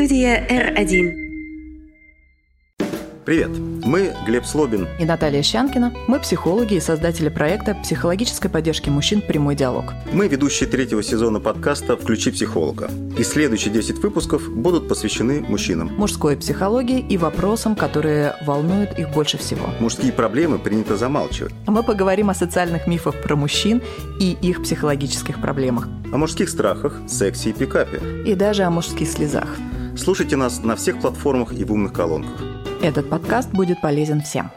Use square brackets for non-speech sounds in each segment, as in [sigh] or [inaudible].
Студия R1. Привет, мы Глеб Слобин и Наталья Щанкина. Мы психологи и создатели проекта психологической поддержки мужчин «Прямой диалог». Мы ведущие третьего сезона подкаста «Включи психолога». И следующие 10 выпусков будут посвящены мужчинам. Мужской психологии и вопросам, которые волнуют их больше всего. Мужские проблемы принято замалчивать. Мы поговорим о социальных мифах про мужчин и их психологических проблемах. О мужских страхах, сексе и пикапе. И даже о мужских слезах. Слушайте нас на всех платформах и в умных колонках. Этот подкаст будет полезен всем.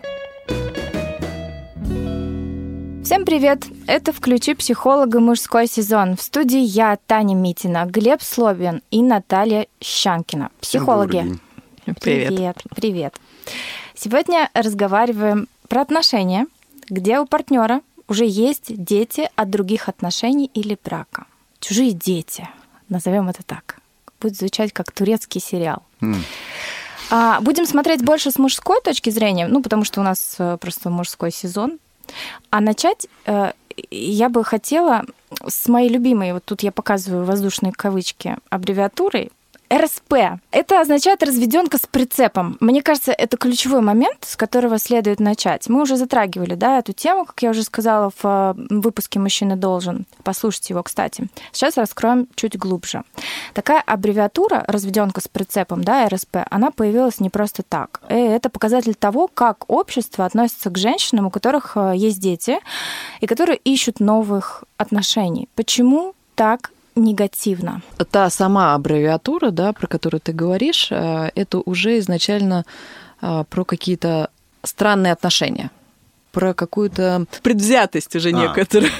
Всем привет! Это «Включи психолога. Мужской сезон». В студии я, Таня Митина, Глеб Слобин и Наталья Щанкина, психологи. Привет. Привет. Привет. Сегодня разговариваем про отношения, где у партнера уже есть дети от других отношений или брака. Чужие дети, назовем это так. Будет звучать как турецкий сериал. Mm. А, будем смотреть больше с мужской точки зрения, ну, потому что у нас э, просто мужской сезон. А начать э, я бы хотела с моей любимой, вот тут я показываю воздушные кавычки, аббревиатурой РСП. Это означает разведенка с прицепом. Мне кажется, это ключевой момент, с которого следует начать. Мы уже затрагивали да, эту тему, как я уже сказала в э, выпуске «Мужчина должен». Послушайте его, кстати. Сейчас раскроем чуть глубже. Такая аббревиатура «разведенка с прицепом», да, РСП, она появилась не просто так. И это показатель того, как общество относится к женщинам, у которых э, есть дети, и которые ищут новых отношений. Почему так негативно. Та сама аббревиатура, да, про которую ты говоришь, э, это уже изначально э, про какие-то странные отношения, про какую-то предвзятость уже а. некоторую.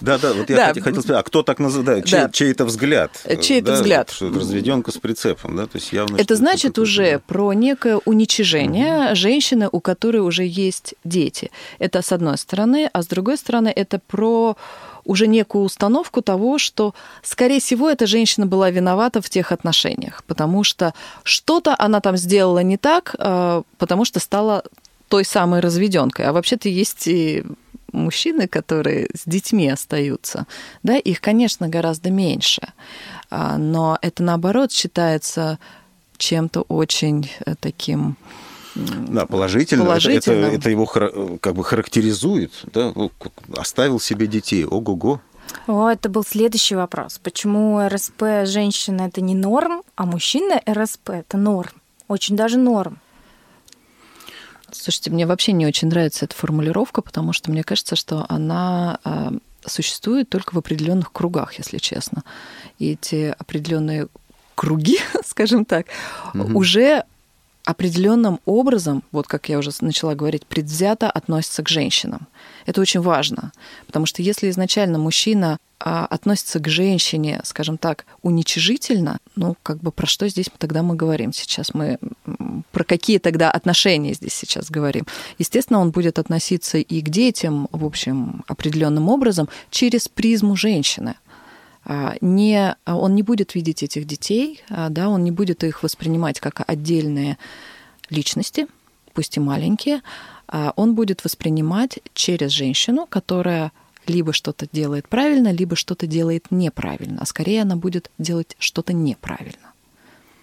Да, да, вот я да. хотел сказать, а кто так называет? Чей, да. чей-то взгляд. Чей-то да, взгляд. Что разведенка с прицепом, да, то есть явно. Это значит уже про некое уничижение угу. женщины, у которой уже есть дети. Это с одной стороны, а с другой стороны это про уже некую установку того, что, скорее всего, эта женщина была виновата в тех отношениях, потому что что-то она там сделала не так, э, потому что стала той самой разведенкой. А вообще-то есть и мужчины, которые с детьми остаются, да, их, конечно, гораздо меньше, а, но это наоборот считается чем-то очень э, таким да, положительно. положительно. Это, это, это его как бы характеризует. Да? Оставил себе детей. Ого-го. О, это был следующий вопрос. Почему РСП женщина это не норм, а мужчина РСП это норм? Очень даже норм. Слушайте, мне вообще не очень нравится эта формулировка, потому что мне кажется, что она а, существует только в определенных кругах, если честно. И эти определенные круги, [laughs] скажем так, угу. уже определенным образом, вот как я уже начала говорить, предвзято относится к женщинам. Это очень важно, потому что если изначально мужчина а, относится к женщине, скажем так, уничижительно, ну, как бы про что здесь тогда мы говорим сейчас? Мы про какие тогда отношения здесь сейчас говорим? Естественно, он будет относиться и к детям, в общем, определенным образом через призму женщины. А, не, он не будет видеть этих детей, а, да, он не будет их воспринимать как отдельные личности, пусть и маленькие, а он будет воспринимать через женщину, которая либо что-то делает правильно, либо что-то делает неправильно, а скорее она будет делать что-то неправильно.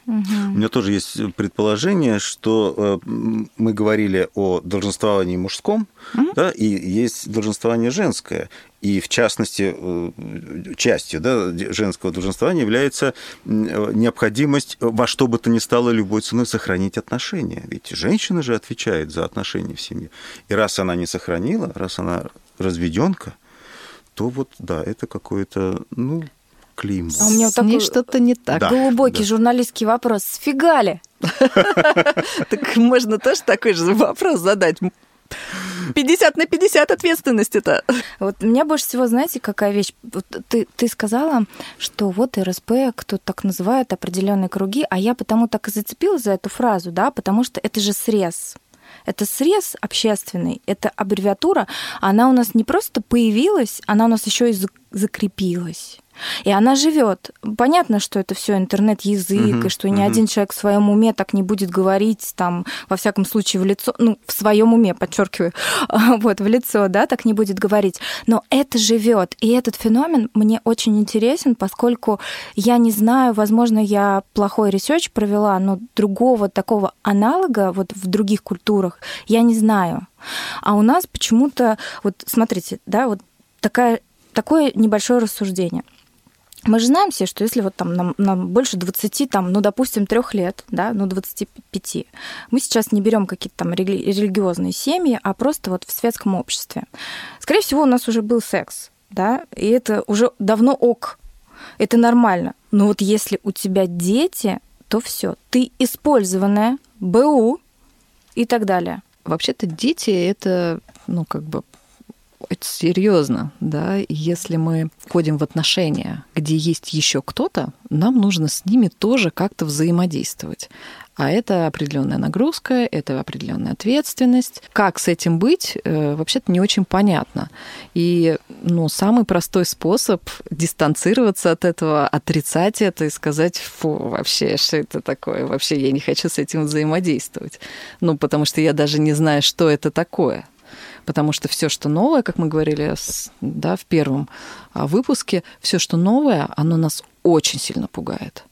Угу. У меня тоже есть предположение, что э, мы говорили о долженствовании мужском, угу. да, и есть долженствование женское. И в частности, э, частью да, женского долженствования является необходимость во что бы то ни стало любой ценой сохранить отношения. Ведь женщина же отвечает за отношения в семье. И раз она не сохранила, раз она разведенка, то вот да, это какое-то, ну, клеймо. А у меня вот такой что-то не так. Да, глубокий да. журналистский вопрос. Сфига ли? [laughs] Так можно тоже такой же вопрос задать. 50 на 50 ответственность это. Вот меня больше всего, знаете, какая вещь? Вот ты, ты сказала, что вот РСП, кто так называет определенные круги, а я потому так и зацепилась за эту фразу, да, потому что это же срез. Это срез общественный, это аббревиатура, она у нас не просто появилась, она у нас еще и закрепилась. И она живет. Понятно, что это все интернет-язык, угу, и что ни угу. один человек в своем уме так не будет говорить, там, во всяком случае, в лицо, ну, в своем уме, подчеркиваю, [laughs] вот, в лицо, да, так не будет говорить. Но это живет. И этот феномен мне очень интересен, поскольку я не знаю, возможно, я плохой research провела, но другого такого аналога вот в других культурах я не знаю. А у нас почему-то, вот смотрите, да, вот такая, такое небольшое рассуждение – мы же знаем все, что если вот там нам, нам больше 20, там, ну, допустим, трех лет, да, ну, 25, мы сейчас не берем какие-то там рели- религиозные семьи, а просто вот в светском обществе. Скорее всего, у нас уже был секс, да, и это уже давно ок, это нормально. Но вот если у тебя дети, то все, ты использованная, БУ и так далее. Вообще-то дети это, ну, как бы это серьезно, да, если мы входим в отношения, где есть еще кто-то, нам нужно с ними тоже как-то взаимодействовать. А это определенная нагрузка, это определенная ответственность. Как с этим быть, э, вообще-то не очень понятно. И ну, самый простой способ дистанцироваться от этого, отрицать это и сказать, фу, вообще, что это такое? Вообще я не хочу с этим взаимодействовать. Ну, потому что я даже не знаю, что это такое потому что все, что новое, как мы говорили да, в первом а, выпуске, все, что новое, оно нас очень сильно пугает.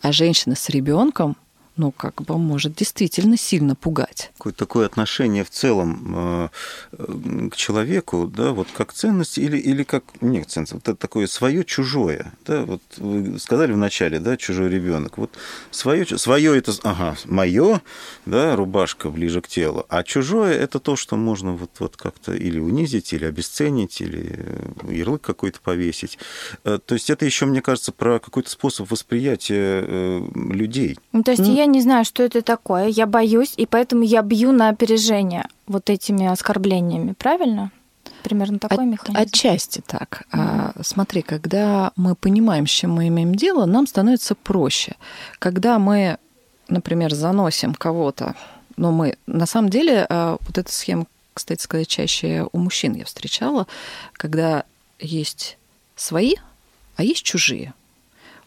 А женщина с ребенком – ну, как бы может действительно сильно пугать. Какое такое отношение в целом э, к человеку, да, вот как ценность или, или как нет ценность, вот это такое свое чужое, да, вот вы сказали в начале, да, чужой ребенок, вот свое, свое это, ага, мое, да, рубашка ближе к телу, а чужое это то, что можно вот, вот как-то или унизить, или обесценить, или ярлык какой-то повесить. Э, то есть это еще, мне кажется, про какой-то способ восприятия э, людей. Ну, то есть mm. я не знаю, что это такое, я боюсь, и поэтому я бью на опережение вот этими оскорблениями, правильно? Примерно такой От, механизм. Отчасти так. Mm. А, смотри, когда мы понимаем, с чем мы имеем дело, нам становится проще. Когда мы, например, заносим кого-то, но мы на самом деле а, вот эта схема, кстати сказать, чаще у мужчин я встречала, когда есть свои, а есть чужие.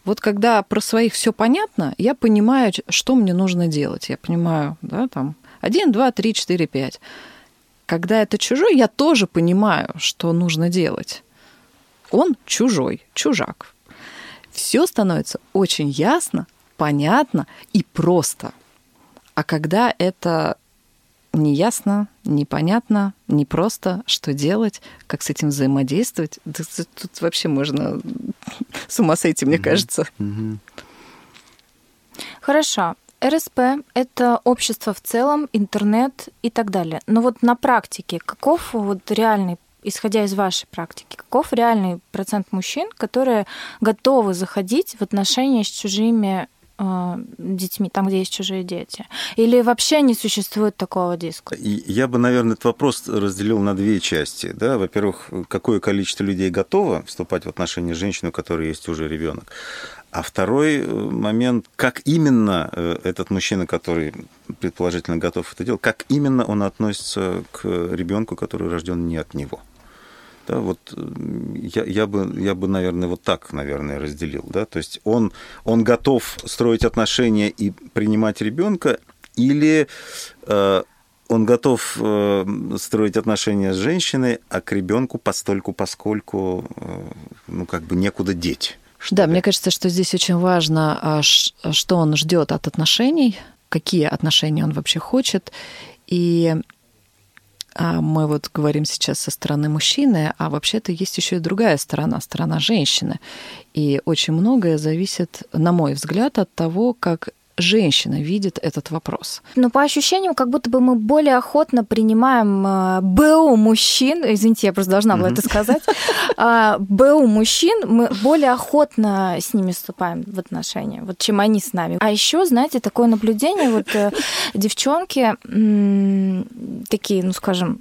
Вот когда про своих все понятно, я понимаю, что мне нужно делать. Я понимаю, да, там, один, два, три, четыре, пять. Когда это чужой, я тоже понимаю, что нужно делать. Он чужой, чужак. Все становится очень ясно, понятно и просто. А когда это неясно, непонятно, непросто, что делать, как с этим взаимодействовать. Тут вообще можно с ума сойти, мне кажется. Хорошо. РСП – это общество в целом, интернет и так далее. Но вот на практике каков вот реальный исходя из вашей практики, каков реальный процент мужчин, которые готовы заходить в отношения с чужими детьми, там, где есть чужие дети? Или вообще не существует такого диска? Я бы, наверное, этот вопрос разделил на две части. Да? Во-первых, какое количество людей готово вступать в отношения с женщиной, у которой есть уже ребенок? А второй э, момент, как именно э, этот мужчина, который предположительно готов это делать, как именно он относится к ребенку, который рожден не от него? Да, вот э, я, я, бы, я бы, наверное, вот так, наверное, разделил. Да? То есть он, он готов строить отношения и принимать ребенка, или э, он готов э, строить отношения с женщиной, а к ребенку постольку, поскольку, э, ну, как бы некуда деть. Да, ли. мне кажется, что здесь очень важно, а, что он ждет от отношений, какие отношения он вообще хочет. И а мы вот говорим сейчас со стороны мужчины, а вообще-то есть еще и другая сторона, сторона женщины. И очень многое зависит, на мой взгляд, от того, как женщина видит этот вопрос? Ну, по ощущениям, как будто бы мы более охотно принимаем э, БУ мужчин, извините, я просто должна была это сказать, э, БУ мужчин, мы более охотно с ними вступаем в отношения, вот чем они с нами. А еще, знаете, такое наблюдение, вот э, девчонки такие, ну, скажем,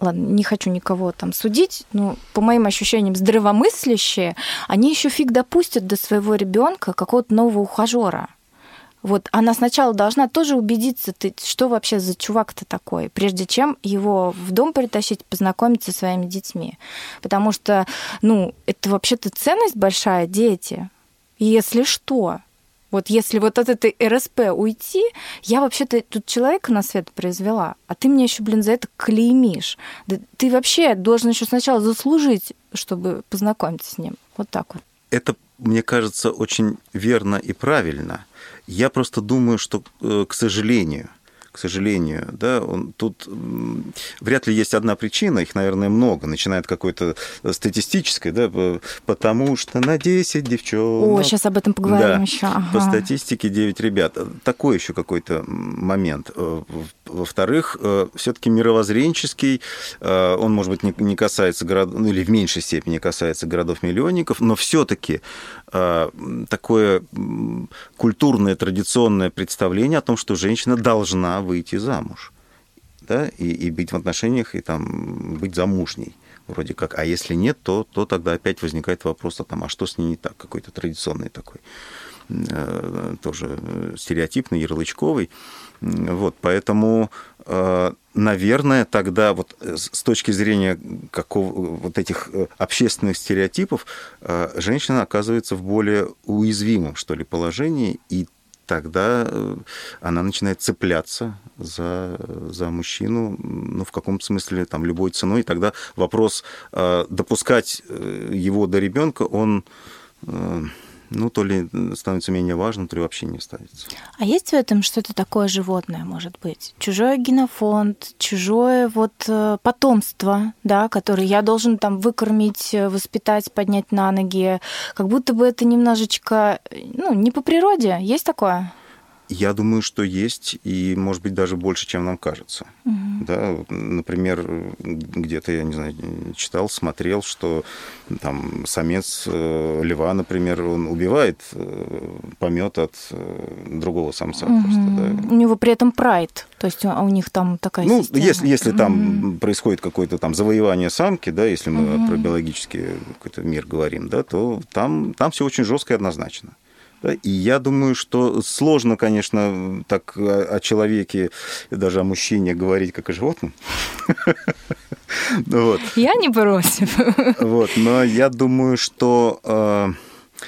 ладно, не хочу никого там судить, но по моим ощущениям здравомыслящие, они еще фиг допустят до своего ребенка какого-то нового ухажера Вот она сначала должна тоже убедиться, ты, что вообще за чувак-то такой, прежде чем его в дом притащить, познакомиться со своими детьми. Потому что, ну, это вообще-то ценность большая, дети. Если что, вот если вот от этой РСП уйти, я вообще-то тут человека на свет произвела, а ты мне еще, блин, за это клеймишь. Да ты вообще должен еще сначала заслужить, чтобы познакомиться с ним. Вот так вот. Это, мне кажется, очень верно и правильно. Я просто думаю, что, э, к сожалению, сожалению, да, он, тут вряд ли есть одна причина, их, наверное, много, начинает какой-то статистической, да, потому что на 10 девчонок... О, сейчас об этом поговорим да, еще. Ага. По статистике 9 ребят. Такой еще какой-то момент. Э, во-вторых, э, все-таки мировоззренческий, он, может быть, не касается городов, ну, или в меньшей степени касается городов-миллионников, но все-таки Э, такое культурное, традиционное представление о том, что женщина должна выйти замуж да, и, и быть в отношениях, и там быть замужней вроде как. А если нет, то, то тогда опять возникает вопрос, а, там, а что с ней не так, какой-то традиционный такой, э, тоже стереотипный, ярлычковый. Вот, поэтому Э, наверное, тогда вот э, с точки зрения какого, вот этих э, общественных стереотипов женщина оказывается в более уязвимом, что ли, положении, и тогда она начинает цепляться за, за мужчину, ну, в каком-то смысле, там, любой ценой, и тогда вопрос допускать его до ребенка, он ну, то ли становится менее важным, то ли вообще не ставится. А есть в этом что-то такое животное, может быть? Чужой генофонд, чужое вот э, потомство, да, которое я должен там выкормить, э, воспитать, поднять на ноги. Как будто бы это немножечко, ну, не по природе. Есть такое? Я думаю, что есть, и, может быть, даже больше, чем нам кажется. Угу. Да, например, где-то, я не знаю, читал, смотрел, что там самец э, льва, например, он убивает э, помет от э, другого самца. Угу. Просто, да. У него при этом прайд, то есть у них там такая ну, система. если, если угу. там происходит какое-то там завоевание самки, да, если мы угу. про биологический какой-то мир говорим, да, то там, там все очень жестко и однозначно. И я думаю, что сложно, конечно, так о человеке, даже о мужчине говорить, как о животном. [laughs] Вот. Я не против. Вот, но я думаю, что э,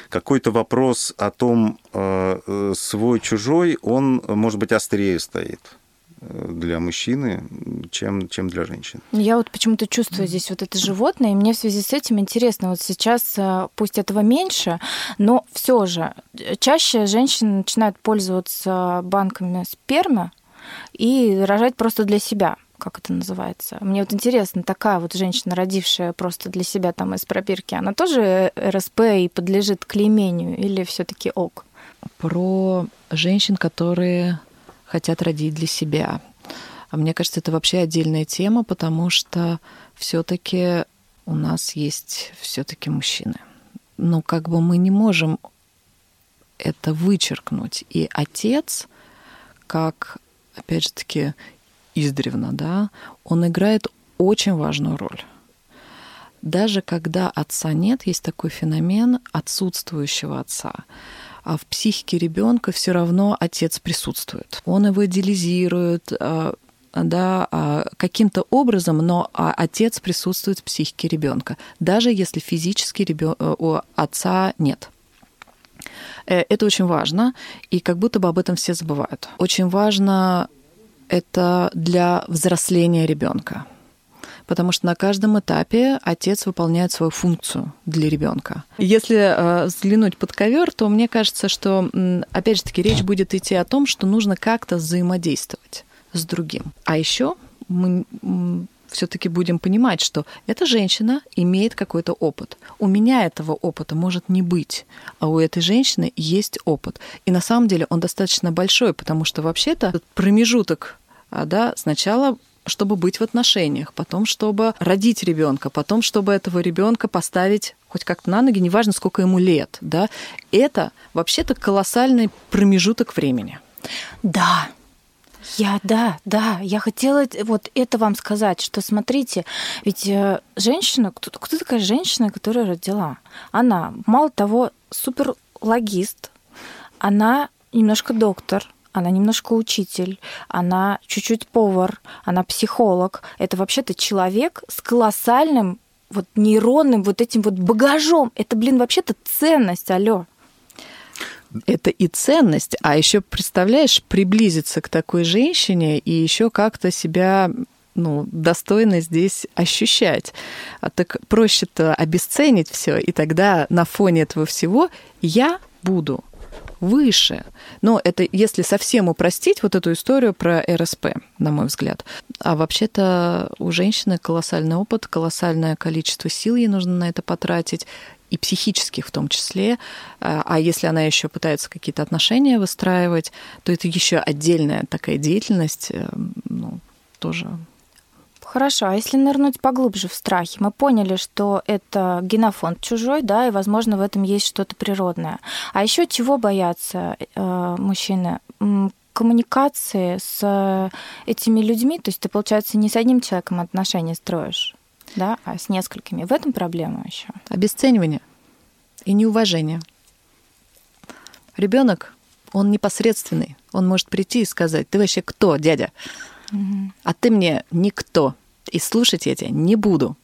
какой-то вопрос о том, э, свой-чужой, он, может быть, острее стоит для мужчины, чем, чем для женщин. Я вот почему-то чувствую здесь вот это животное, и мне в связи с этим интересно, вот сейчас э, пусть этого меньше, но все же чаще женщины начинают пользоваться банками спермы и рожать просто для себя как это называется. Мне вот интересно, такая вот женщина, родившая просто для себя там из пробирки, она тоже РСП и подлежит клеймению или все таки ок? Про женщин, которые хотят родить для себя. А мне кажется, это вообще отдельная тема, потому что все-таки у нас есть все-таки мужчины. Но как бы мы не можем это вычеркнуть. И отец, как, опять же таки, издревно, да, он играет очень важную роль. Даже когда отца нет, есть такой феномен отсутствующего отца а в психике ребенка все равно отец присутствует. Он его идеализирует, а, да, а, каким-то образом, но а, отец присутствует в психике ребенка, даже если физически ребен... Э, у отца нет. Э, это очень важно, и как будто бы об этом все забывают. Очень важно это для взросления ребенка потому что на каждом этапе отец выполняет свою функцию для ребенка. Если э, взглянуть под ковер, то мне кажется, что, опять же таки, речь будет идти о том, что нужно как-то взаимодействовать с другим. А еще мы все-таки будем понимать, что эта женщина имеет какой-то опыт. У меня этого опыта может не быть, а у этой женщины есть опыт. И на самом деле он достаточно большой, потому что вообще-то промежуток а, да, сначала чтобы быть в отношениях, потом, чтобы родить ребенка, потом, чтобы этого ребенка поставить хоть как-то на ноги, неважно, сколько ему лет, да, это вообще-то колоссальный промежуток времени. Да, я, да, да, я хотела вот это вам сказать, что смотрите, ведь э, женщина, кто, кто такая женщина, которая родила? Она, мало того, супер логист, она немножко доктор, она немножко учитель, она чуть-чуть повар, она психолог. Это вообще-то человек с колоссальным вот нейронным вот этим вот багажом. Это, блин, вообще-то ценность, алло. Это и ценность, а еще представляешь, приблизиться к такой женщине и еще как-то себя ну, достойно здесь ощущать. А так проще-то обесценить все, и тогда на фоне этого всего я буду выше. Но это если совсем упростить вот эту историю про РСП, на мой взгляд. А вообще-то у женщины колоссальный опыт, колоссальное количество сил ей нужно на это потратить и психических в том числе. А если она еще пытается какие-то отношения выстраивать, то это еще отдельная такая деятельность, э, ну, тоже Хорошо, а если нырнуть поглубже в страхи, мы поняли, что это генофонд чужой, да, и, возможно, в этом есть что-то природное. А еще чего боятся э, мужчины? Коммуникации с этими людьми, то есть ты, получается, не с одним человеком отношения строишь, да, а с несколькими. В этом проблема еще. Обесценивание и неуважение. Ребенок, он непосредственный. Он может прийти и сказать: Ты вообще кто, дядя? А ты мне никто и слушать я тебя не буду.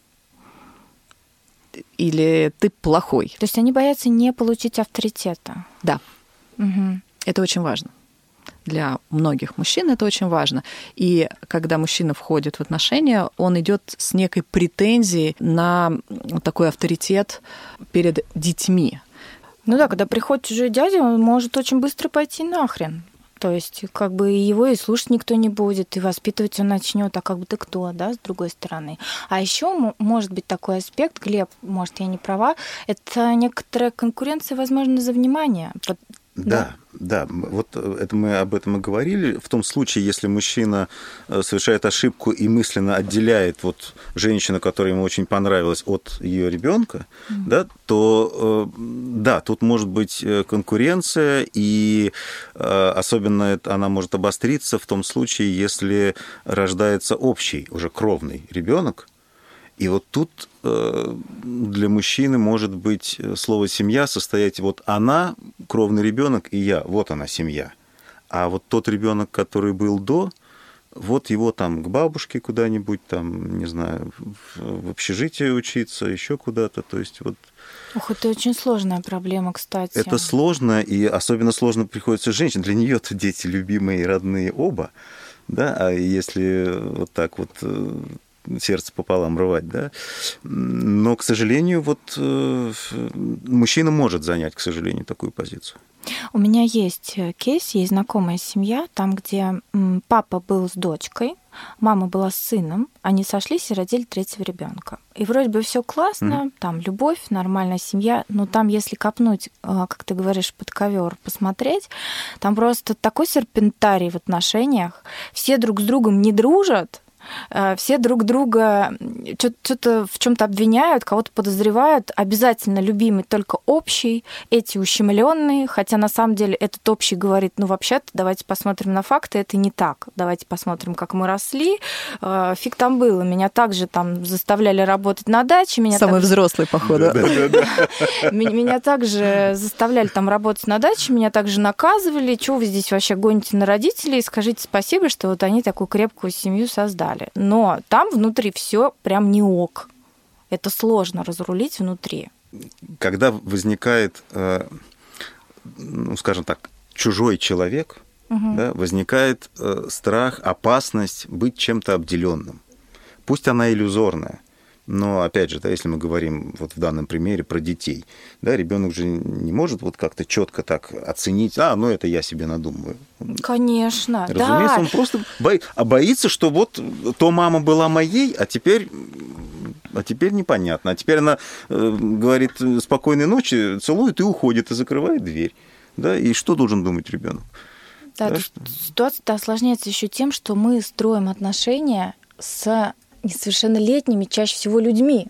Или ты плохой. То есть они боятся не получить авторитета. Да. Угу. Это очень важно. Для многих мужчин это очень важно. И когда мужчина входит в отношения, он идет с некой претензией на такой авторитет перед детьми. Ну да, когда приходит чужой дядя, он может очень быстро пойти нахрен. То есть, как бы его и слушать никто не будет, и воспитывать он начнет, а как бы ты кто, да, с другой стороны. А еще может быть такой аспект, Глеб, может, я не права, это некоторая конкуренция, возможно, за внимание. Да, да, вот э, это мы об этом и говорили. В том случае, если мужчина э, совершает ошибку и мысленно отделяет вот женщину, которая ему очень понравилась, от ее ребенка, mm-hmm. да, то э, да, тут может быть конкуренция, и особенно она может обостриться в том случае, если рождается общий, уже кровный ребенок, и вот тут э, для мужчины может быть э, слово семья состоять вот она, кровный ребенок, и я, вот она семья. А вот тот ребенок, который был до, вот его там к бабушке куда-нибудь, там, не знаю, в общежитие учиться, еще куда-то. То есть вот Ух, это очень сложная проблема, кстати. Это сложно, и особенно сложно приходится женщине. Для нее-то дети любимые и родные оба. Да, а если вот так вот э, сердце пополам рвать, да. Но, к сожалению, вот э, мужчина может занять, к сожалению, такую позицию. У меня есть э, кейс, есть знакомая семья, там, где папа был с дочкой, мама была с сыном, они сошлись и родили третьего ребенка. И вроде бы все классно, mm-hmm. там любовь, нормальная семья, но там, если копнуть, э, как ты говоришь, под ковер посмотреть, там просто такой серпентарий в отношениях, все друг с другом не дружат, все друг друга что-то в чем-то обвиняют, кого-то подозревают, обязательно любимый только общий, эти ущемленные, хотя на самом деле этот общий говорит, ну вообще-то давайте посмотрим на факты, это не так, давайте посмотрим, как мы росли, э, фиг там было, меня также там заставляли работать на даче, меня самый также... взрослый походу, [laughs] меня также заставляли там работать на даче, меня также наказывали, чего вы здесь вообще гоните на родителей, скажите спасибо, что вот они такую крепкую семью создали далее. Но там внутри все прям не ок. Это сложно разрулить внутри. Когда возникает, э, ну, скажем так, чужой человек, угу. да, возникает э, страх, опасность быть чем-то обделенным. Пусть она иллюзорная. Но опять же, да, если мы говорим вот в данном примере про детей, да, ребенок же не может вот как-то четко так оценить, а, ну это я себе надумываю. Конечно, Разумеется, да. он просто боится, а боится, что вот то мама была моей, а теперь а теперь непонятно. А теперь она э, говорит спокойной ночи, целует и уходит, и закрывает дверь. Да, и что должен думать ребенок? Да, да ситуация осложняется еще тем, что мы строим отношения с несовершеннолетними чаще всего людьми,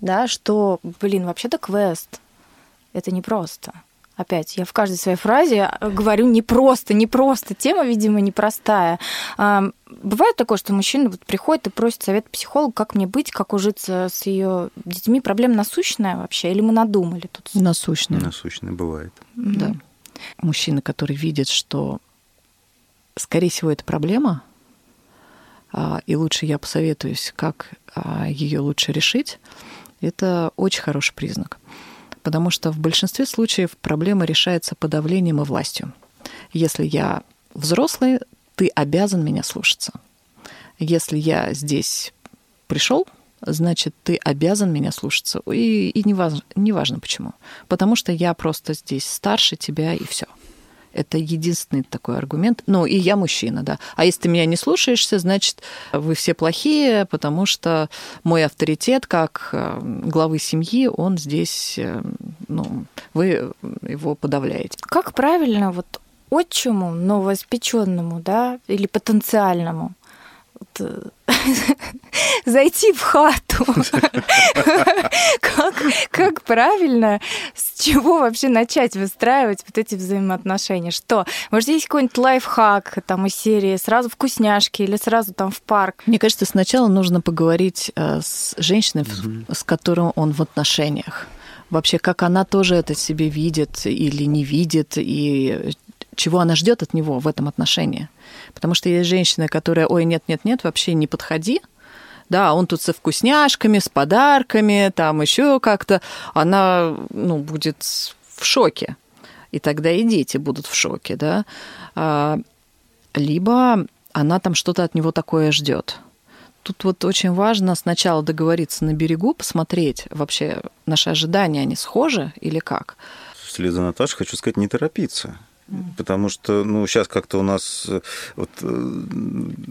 да, что, блин, вообще-то квест. Это непросто. Опять, я в каждой своей фразе говорю непросто, непросто. Тема, видимо, непростая. Бывает такое, что мужчина вот приходит и просит совет психолога, как мне быть, как ужиться с ее детьми. Проблема насущная вообще, или мы надумали тут? Насущная. Насущная бывает. Да. Мужчина, который видит, что, скорее всего, это проблема, и лучше я посоветуюсь, как а, ее лучше решить, это очень хороший признак. Потому что в большинстве случаев проблема решается подавлением и властью. Если я взрослый, ты обязан меня слушаться. Если я здесь пришел, значит, ты обязан меня слушаться. И, и неважно, неважно почему. Потому что я просто здесь старше тебя, и все. Это единственный такой аргумент. Ну, и я мужчина, да. А если ты меня не слушаешься, значит, вы все плохие, потому что мой авторитет как э, главы семьи, он здесь, э, ну, вы его подавляете. Как правильно вот отчиму новоиспеченному, да, или потенциальному Э, [laughs] зайти в хату. [laughs] как, как правильно, с чего вообще начать выстраивать вот эти взаимоотношения? Что? Может, есть какой-нибудь лайфхак там из серии сразу вкусняшки или сразу там в парк? Мне кажется, сначала нужно поговорить э, с женщиной, mm-hmm. с которой он в отношениях вообще, как она тоже это себе видит или не видит, и чего она ждет от него в этом отношении. Потому что есть женщина, которая, ой, нет-нет-нет, вообще не подходи, да, он тут со вкусняшками, с подарками, там еще как-то, она, ну, будет в шоке. И тогда и дети будут в шоке, да. А, либо она там что-то от него такое ждет. Тут вот очень важно сначала договориться на берегу, посмотреть вообще наши ожидания, они схожи или как. Вслед за Наташей хочу сказать, не торопиться. Потому что, ну, сейчас как-то у нас, вот, э,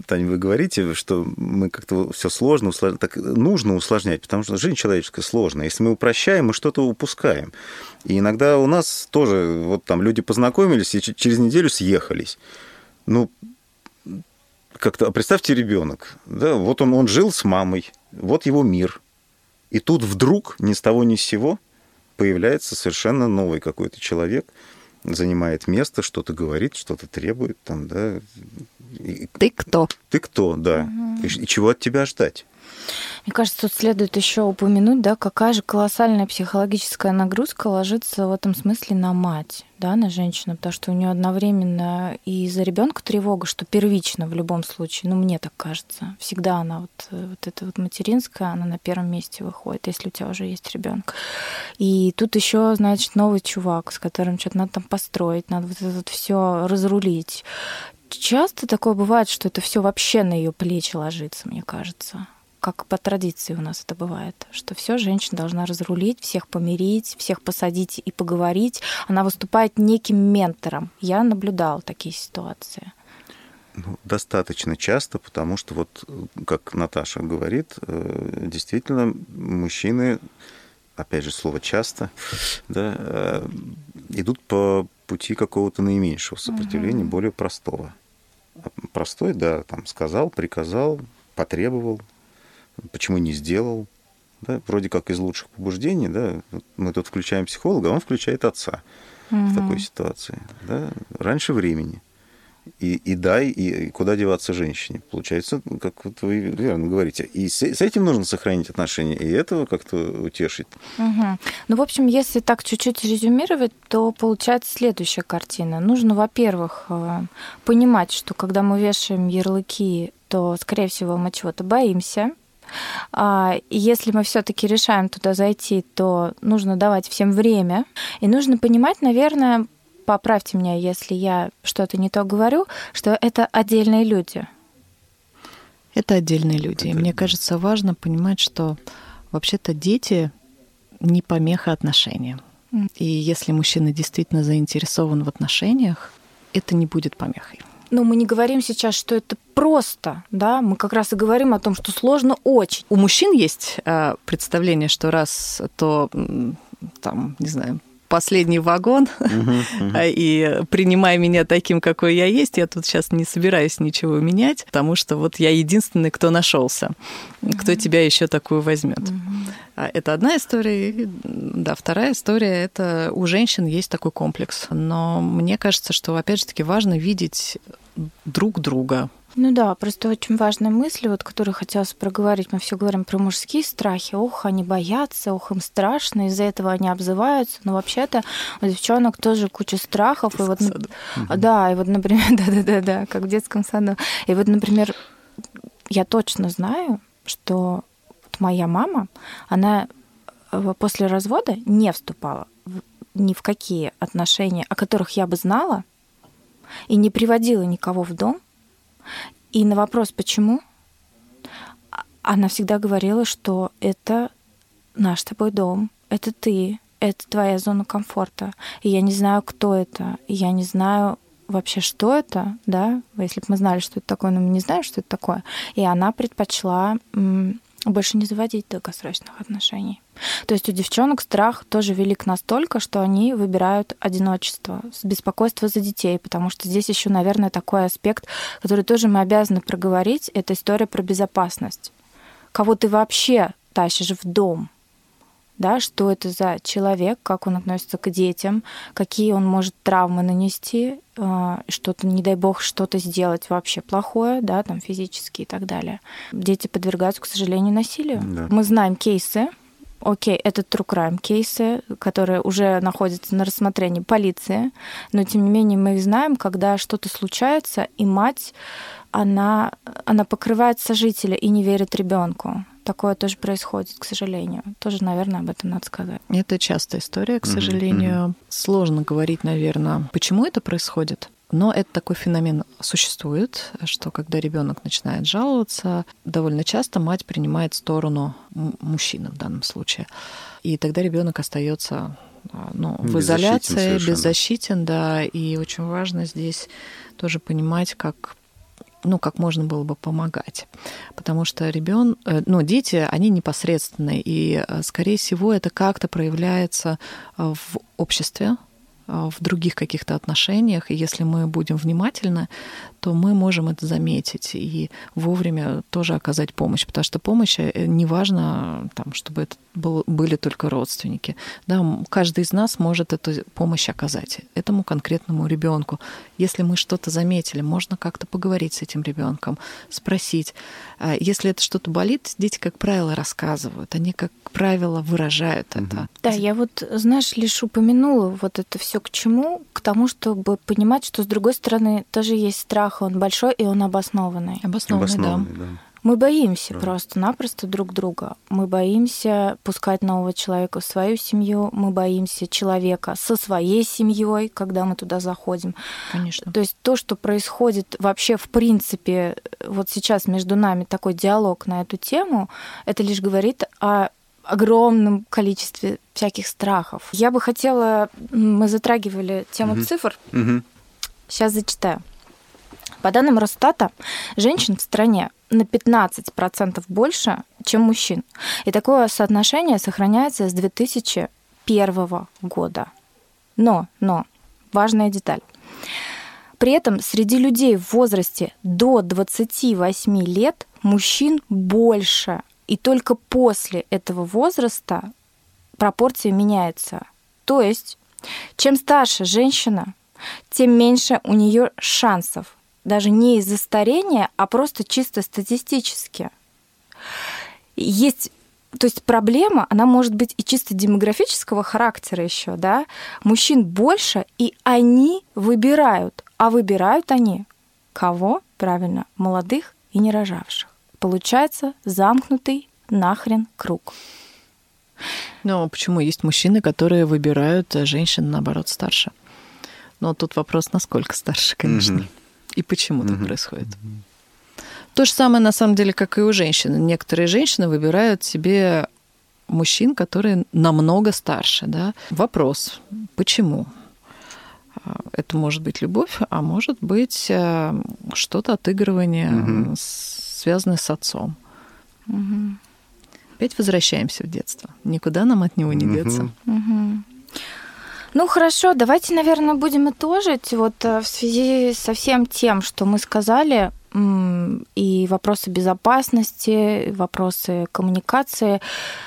Таня, вы говорите, что мы как-то все сложно, услож... так нужно усложнять, потому что жизнь человеческая сложная. Если мы упрощаем, мы что-то упускаем. И иногда у нас тоже, вот там люди познакомились и через неделю съехались. Ну, как-то, а представьте ребенок, да, вот он, он жил с мамой, вот его мир. И тут вдруг ни с того ни с сего появляется совершенно новый какой-то человек – занимает место, что-то говорит, что-то требует, там, да. И... Ты кто? Ты кто, да. Угу. И, и чего от тебя ждать? Мне кажется, тут следует еще упомянуть, да, какая же колоссальная психологическая нагрузка ложится в этом смысле на мать, да, на женщину, потому что у нее одновременно и за ребенка тревога, что первично в любом случае, ну мне так кажется, всегда она вот, вот эта вот материнская, она на первом месте выходит, если у тебя уже есть ребенок. И тут еще, значит, новый чувак, с которым что-то надо там построить, надо вот это вот все разрулить. Часто такое бывает, что это все вообще на ее плечи ложится, мне кажется как по традиции у нас это бывает, что все женщина должна разрулить, всех помирить, всех посадить и поговорить. Она выступает неким ментором. Я наблюдала такие ситуации. Ну, достаточно часто, потому что вот, как Наташа говорит, э, действительно мужчины, опять же слово часто, [laughs] да, э, идут по пути какого-то наименьшего сопротивления, угу. более простого. Простой, да, там сказал, приказал, потребовал, почему не сделал. Да, вроде как из лучших побуждений, да, мы тут включаем психолога, а он включает отца угу. в такой ситуации. Да, раньше времени. И, и дай, и, и куда деваться женщине. Получается, как вот вы верно говорите. И с, с этим нужно сохранить отношения, и этого как-то утешить. Угу. Ну, в общем, если так чуть-чуть резюмировать, то получается следующая картина. Нужно, во-первых, э, понимать, что когда мы вешаем ярлыки, то, скорее всего, мы чего-то боимся, если мы все-таки решаем туда зайти, то нужно давать всем время. И нужно понимать, наверное, поправьте меня, если я что-то не то говорю, что это отдельные люди. Это отдельные люди. Это... И мне кажется, важно понимать, что вообще-то дети не помеха отношениям. И если мужчина действительно заинтересован в отношениях, это не будет помехой. Но мы не говорим сейчас, что это просто, да, мы как раз и говорим о том, что сложно очень. У мужчин есть э, представление, что раз то там, не знаю, последний вагон, [laughs] и принимай меня таким, какой я есть, я тут сейчас не собираюсь ничего менять, потому что вот я единственный, кто нашелся, кто тебя еще такую возьмет. А это одна история. Да, вторая история – это у женщин есть такой комплекс. Но мне кажется, что, опять же таки, важно видеть друг друга. Ну да, просто очень важная мысль, вот, которую хотелось проговорить. Мы все говорим про мужские страхи. Ох, они боятся, ох, им страшно, из-за этого они обзываются. Но вообще-то у девчонок тоже куча страхов. И вот, саду. Да, и вот, например, [laughs] да-да-да, как в детском саду. И вот, например, я точно знаю, что вот моя мама, она э, после развода не вступала в, ни в какие отношения, о которых я бы знала, и не приводила никого в дом, и на вопрос «почему?» она всегда говорила, что это наш с тобой дом, это ты, это твоя зона комфорта. И я не знаю, кто это, и я не знаю вообще, что это, да, если бы мы знали, что это такое, но мы не знаем, что это такое. И она предпочла больше не заводить долгосрочных отношений. То есть у девчонок страх тоже велик настолько, что они выбирают одиночество, беспокойство за детей, потому что здесь еще, наверное, такой аспект, который тоже мы обязаны проговорить, это история про безопасность. Кого ты вообще тащишь в дом? Да, что это за человек, как он относится к детям, какие он может травмы нанести, а, что-то, не дай бог, что-то сделать вообще плохое, да, там физически и так далее. Дети подвергаются, к сожалению, насилию. Да. Мы знаем кейсы, окей, это true crime кейсы, которые уже находятся на рассмотрении полиции, но тем не менее мы их знаем, когда что-то случается, и мать, она, она покрывает сожителя и не верит ребенку такое тоже происходит, к сожалению. Тоже, наверное, об этом надо сказать. Это частая история, к сожалению. Mm-hmm. Сложно говорить, наверное, почему это происходит. Но это такой феномен существует, что когда ребенок начинает жаловаться, довольно часто мать принимает сторону мужчины в данном случае. И тогда ребенок остается а, ну, в изоляции, беззащитен, да. И очень важно здесь тоже понимать, как ну, как можно было бы помогать. Потому что ребен, э, ну, дети, они непосредственные, и, э, скорее всего, это как-то проявляется э, в обществе, в других каких-то отношениях, и если мы будем внимательны, то мы можем это заметить и вовремя тоже оказать помощь, потому что помощь не важно, там, чтобы это был, были только родственники. Да, каждый из нас может эту помощь оказать этому конкретному ребенку. Если мы что-то заметили, можно как-то поговорить с этим ребенком, спросить. А если это что-то болит, дети, как правило, рассказывают. Они, как правило, выражают это. Да, я вот, знаешь, лишь упомянула вот это все к чему? К тому, чтобы понимать, что с другой стороны тоже есть страх, он большой и он обоснованный. Обоснованный, обоснованный да. да. Мы боимся да. просто-напросто друг друга. Мы боимся пускать нового человека в свою семью. Мы боимся человека со своей семьей, когда мы туда заходим. Конечно. То есть то, что происходит вообще в принципе вот сейчас между нами такой диалог на эту тему, это лишь говорит о огромном количестве всяких страхов. Я бы хотела, мы затрагивали тему угу. цифр. Угу. Сейчас зачитаю. По данным Росстата, женщин в стране на 15% больше, чем мужчин. И такое соотношение сохраняется с 2001 года. Но, но, важная деталь. При этом среди людей в возрасте до 28 лет мужчин больше. И только после этого возраста пропорция меняется. То есть, чем старше женщина, тем меньше у нее шансов даже не из-за старения, а просто чисто статистически. Есть то есть проблема, она может быть и чисто демографического характера еще, да. Мужчин больше, и они выбирают. А выбирают они кого? Правильно, молодых и не рожавших. Получается замкнутый нахрен круг. Ну, почему есть мужчины, которые выбирают женщин, наоборот, старше? Но тут вопрос, насколько старше, конечно. Mm-hmm. И почему так происходит? То же самое, на самом деле, как и у женщин. Некоторые женщины выбирают себе мужчин, которые намного старше. Да? Вопрос, почему? А, это может быть любовь, а может быть э, что-то отыгрывание, угу. связанное с отцом. Угу. Опять возвращаемся в детство. Никуда нам от него не угу. деться. Угу. Ну хорошо, давайте, наверное, будем итожить вот э, в связи со всем тем, что мы сказали, и вопросы безопасности, вопросы коммуникации.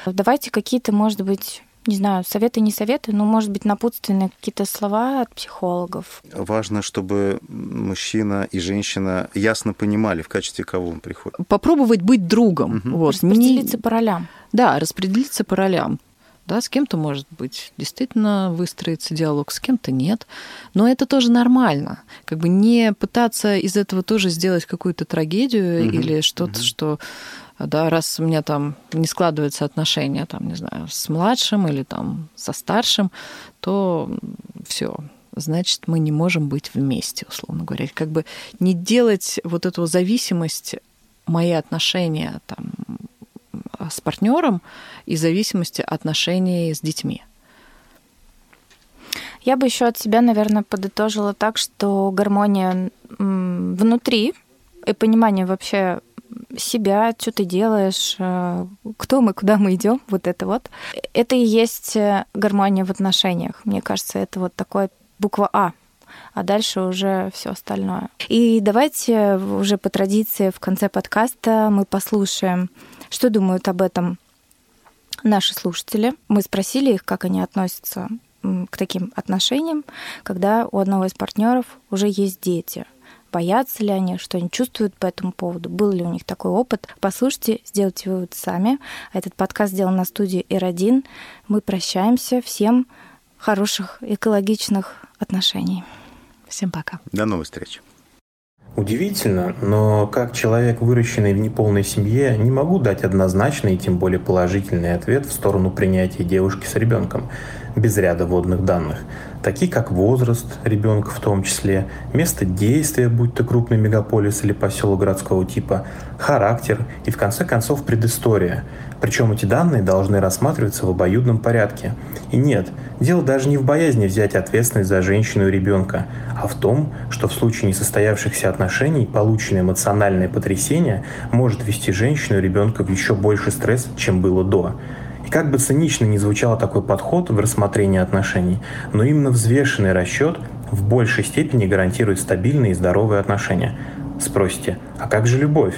Давайте какие-то, может быть, не знаю, советы, не советы, но, может быть, напутственные какие-то слова от психологов. Важно, чтобы мужчина и женщина ясно понимали, в качестве кого он приходит. Попробовать быть другом. Угу. Вот. Распределиться не... по ролям. Да, распределиться по ролям. Да, с кем-то, может быть, действительно выстроится диалог, с кем-то нет. Но это тоже нормально. Как бы не пытаться из этого тоже сделать какую-то трагедию угу. или что-то, угу. что да, раз у меня там не складываются отношения, там, не знаю, с младшим или там со старшим, то все, значит, мы не можем быть вместе, условно говоря. Как бы не делать вот эту зависимость, мои отношения там, с партнером и зависимости отношений с детьми. Я бы еще от себя, наверное, подытожила так, что гармония внутри и понимание вообще себя, что ты делаешь, э, кто мы, куда мы идем, вот это вот. Это и есть э, гармония в отношениях. Мне кажется, это вот такое буква А а дальше уже все остальное. И давайте уже по традиции в конце подкаста мы послушаем, что думают об этом наши слушатели. Мы спросили их, как они относятся к таким отношениям, когда у одного из партнеров уже есть дети боятся ли они, что они чувствуют по этому поводу, был ли у них такой опыт. Послушайте, сделайте вывод сами. Этот подкаст сделан на студии R1. Мы прощаемся. Всем хороших экологичных отношений. Всем пока. До новых встреч. Удивительно, но как человек, выращенный в неполной семье, не могу дать однозначный и тем более положительный ответ в сторону принятия девушки с ребенком без ряда водных данных – такие как возраст ребенка в том числе, место действия, будь то крупный мегаполис или поселок городского типа, характер и в конце концов предыстория. Причем эти данные должны рассматриваться в обоюдном порядке. И нет, дело даже не в боязни взять ответственность за женщину и ребенка, а в том, что в случае несостоявшихся отношений полученное эмоциональное потрясение может ввести женщину и ребенка в еще больше стресс, чем было до. И как бы цинично ни звучал такой подход в рассмотрении отношений, но именно взвешенный расчет в большей степени гарантирует стабильные и здоровые отношения. Спросите, а как же любовь?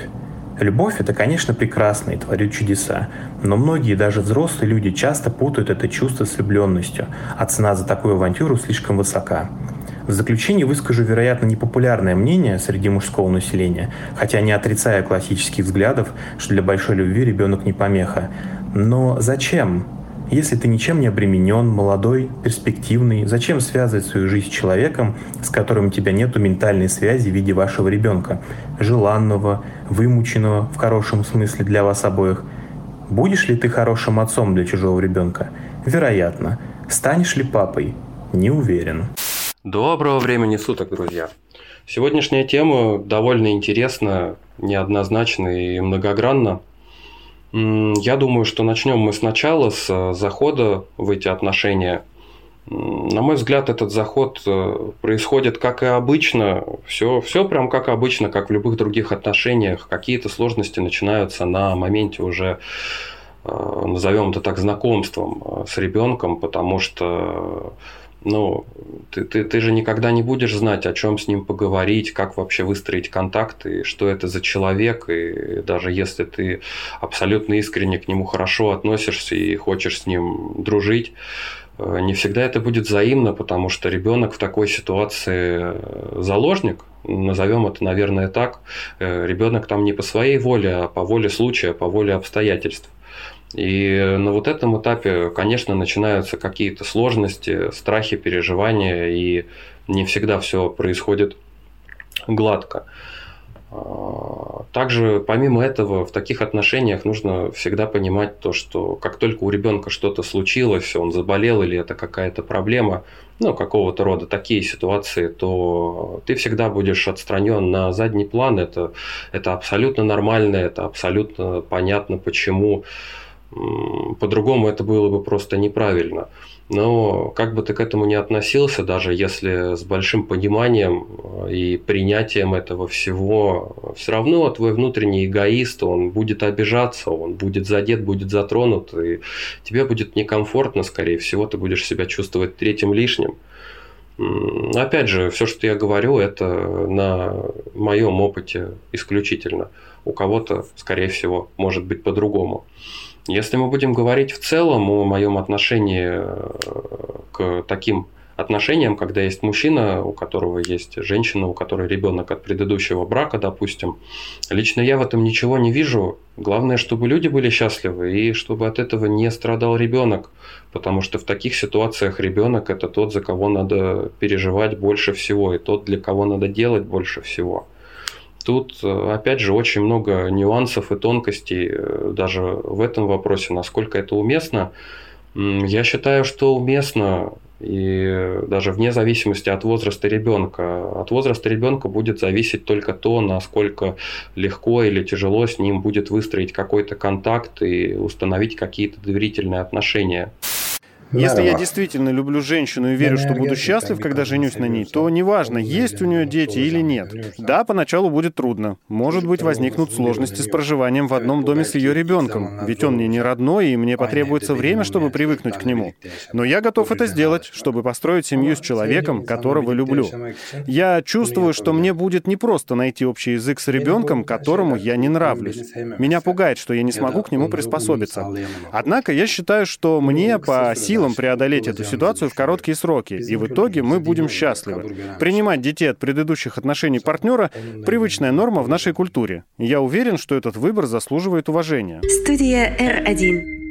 Любовь – это, конечно, прекрасно и творит чудеса, но многие, даже взрослые люди, часто путают это чувство с влюбленностью, а цена за такую авантюру слишком высока. В заключение выскажу, вероятно, непопулярное мнение среди мужского населения, хотя не отрицая классических взглядов, что для большой любви ребенок не помеха. Но зачем? Если ты ничем не обременен, молодой, перспективный, зачем связывать свою жизнь с человеком, с которым у тебя нет ментальной связи в виде вашего ребенка, желанного, вымученного в хорошем смысле для вас обоих? Будешь ли ты хорошим отцом для чужого ребенка? Вероятно. Станешь ли папой? Не уверен. Доброго времени суток, друзья. Сегодняшняя тема довольно интересна, неоднозначна и многогранна. Я думаю, что начнем мы сначала с э, захода в эти отношения. На мой взгляд, этот заход э, происходит как и обычно. Все, все прям как обычно, как в любых других отношениях. Какие-то сложности начинаются на моменте уже э, назовем это так, знакомством с ребенком, потому что ну, ты, ты, ты же никогда не будешь знать, о чем с ним поговорить, как вообще выстроить контакты, что это за человек, и даже если ты абсолютно искренне к нему хорошо относишься и хочешь с ним дружить, э, не всегда это будет взаимно, потому что ребенок в такой ситуации э, заложник, назовем это, наверное, так. Э, ребенок там не по своей воле, а по воле случая, по воле обстоятельств. И на вот этом этапе, конечно, начинаются какие-то сложности, страхи, переживания, и не всегда все происходит гладко. Также, помимо этого, в таких отношениях нужно всегда понимать то, что как только у ребенка что-то случилось, он заболел или это какая-то проблема, ну, какого-то рода такие ситуации, то ты всегда будешь отстранен на задний план. Это, это абсолютно нормально, это абсолютно понятно, почему по-другому это было бы просто неправильно. Но как бы ты к этому не относился, даже если с большим пониманием э, и принятием этого всего, все равно твой внутренний эгоист, он будет обижаться, он будет задет, будет затронут, и тебе будет некомфортно, скорее всего, ты будешь себя чувствовать третьим лишним. Опять же, все, что я говорю, это на моем опыте исключительно. У кого-то, скорее всего, может быть по-другому. Если мы будем говорить в целом о моем отношении э, к таким отношениям, когда есть мужчина, у которого есть женщина, у которой ребенок от предыдущего брака, допустим, лично я в этом ничего не вижу. Главное, чтобы люди были счастливы и чтобы от этого не страдал ребенок, потому что в таких ситуациях ребенок это тот, за кого надо переживать больше всего, и тот, для кого надо делать больше всего. Тут, э, опять же, очень много нюансов и тонкостей э, даже в этом вопросе, насколько это уместно. Я считаю, что уместно, и даже вне зависимости от возраста ребенка. От возраста ребенка будет зависеть только то, насколько легко или тяжело с ним будет выстроить какой-то контакт и установить какие-то доверительные отношения. Если я действительно люблю женщину и верю, что буду счастлив, когда женюсь на ней, то неважно, есть у нее дети или нет. Да, поначалу будет трудно. Может быть, возникнут сложности с проживанием в одном доме с ее ребенком, ведь он мне не родной, и мне потребуется время, чтобы привыкнуть к нему. Но я готов это сделать, чтобы построить семью с человеком, которого люблю. Я чувствую, что мне будет непросто найти общий язык с ребенком, которому я не нравлюсь. Меня пугает, что я не смогу к нему приспособиться. Однако я считаю, что мне по силам силам преодолеть эту ситуацию в короткие сроки, и в итоге мы будем счастливы. Принимать детей от предыдущих отношений партнера — привычная норма в нашей культуре. Я уверен, что этот выбор заслуживает уважения. Студия R1.